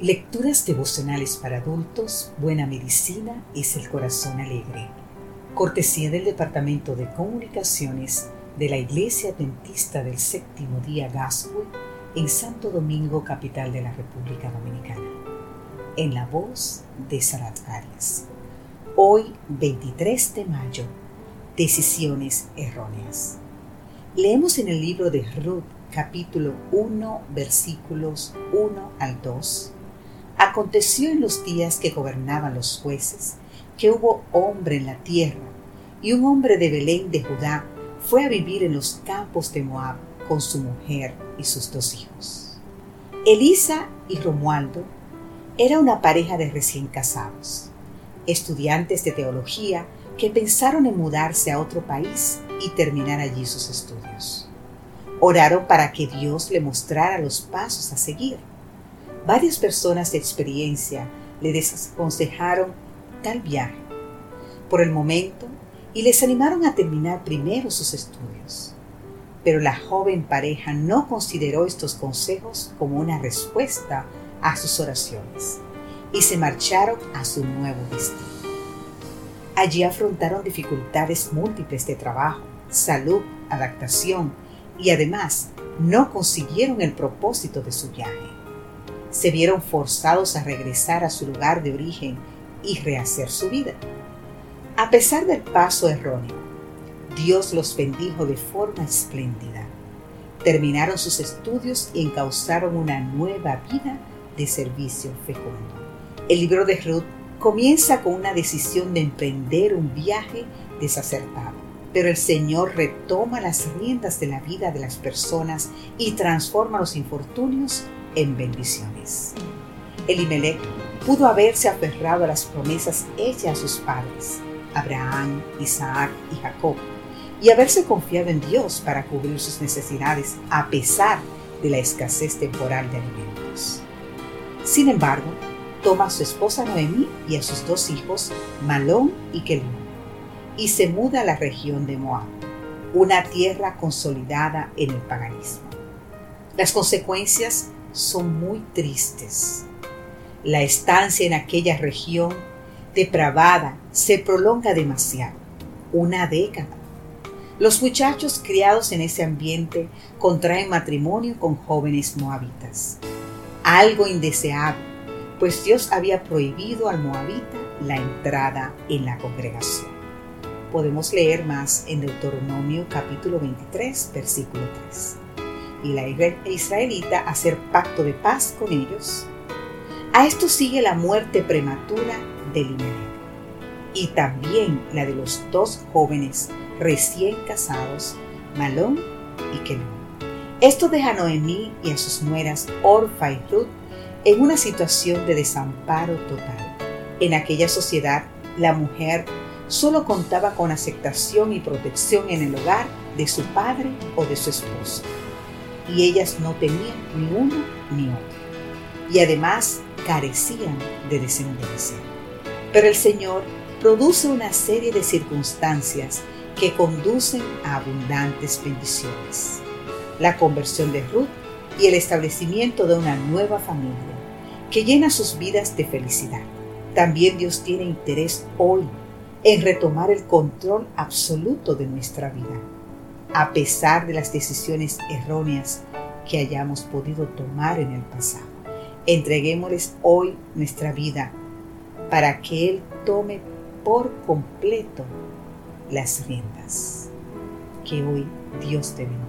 Lecturas devocionales para adultos, Buena Medicina es el Corazón Alegre. Cortesía del Departamento de Comunicaciones de la Iglesia Adventista del Séptimo Día Gascue en Santo Domingo, capital de la República Dominicana. En la voz de Sarat Arias. Hoy, 23 de mayo, Decisiones Erróneas. Leemos en el libro de Ruth, capítulo 1, versículos 1 al 2 Aconteció en los días que gobernaban los jueces, que hubo hombre en la tierra, y un hombre de Belén de Judá fue a vivir en los campos de Moab con su mujer y sus dos hijos. Elisa y Romualdo era una pareja de recién casados, estudiantes de teología que pensaron en mudarse a otro país y terminar allí sus estudios. Oraron para que Dios le mostrara los pasos a seguir Varias personas de experiencia le desaconsejaron tal viaje por el momento y les animaron a terminar primero sus estudios. Pero la joven pareja no consideró estos consejos como una respuesta a sus oraciones y se marcharon a su nuevo destino. Allí afrontaron dificultades múltiples de trabajo, salud, adaptación y además no consiguieron el propósito de su viaje se vieron forzados a regresar a su lugar de origen y rehacer su vida. A pesar del paso erróneo, Dios los bendijo de forma espléndida. Terminaron sus estudios y encauzaron una nueva vida de servicio fecundo. El libro de Ruth comienza con una decisión de emprender un viaje desacertado, pero el Señor retoma las riendas de la vida de las personas y transforma los infortunios en bendiciones. Elimelech pudo haberse aferrado a las promesas hechas a sus padres, Abraham, Isaac y Jacob, y haberse confiado en Dios para cubrir sus necesidades a pesar de la escasez temporal de alimentos. Sin embargo, toma a su esposa Noemí y a sus dos hijos, Malón y Kelón, y se muda a la región de Moab, una tierra consolidada en el paganismo. Las consecuencias son muy tristes. La estancia en aquella región depravada se prolonga demasiado, una década. Los muchachos criados en ese ambiente contraen matrimonio con jóvenes moabitas. Algo indeseable, pues Dios había prohibido al moabita la entrada en la congregación. Podemos leer más en Deuteronomio capítulo 23, versículo 3 y la israelita hacer pacto de paz con ellos. A esto sigue la muerte prematura de Limelech y también la de los dos jóvenes recién casados, Malón y Kelón. Esto deja a Noemí y a sus nueras Orfa y Ruth en una situación de desamparo total. En aquella sociedad, la mujer solo contaba con aceptación y protección en el hogar de su padre o de su esposo y ellas no tenían ni uno ni otro. Y además carecían de descendencia. Pero el Señor produce una serie de circunstancias que conducen a abundantes bendiciones. La conversión de Ruth y el establecimiento de una nueva familia que llena sus vidas de felicidad. También Dios tiene interés hoy en retomar el control absoluto de nuestra vida a pesar de las decisiones erróneas que hayamos podido tomar en el pasado. Entreguémosles hoy nuestra vida para que Él tome por completo las riendas. Que hoy Dios te bendiga.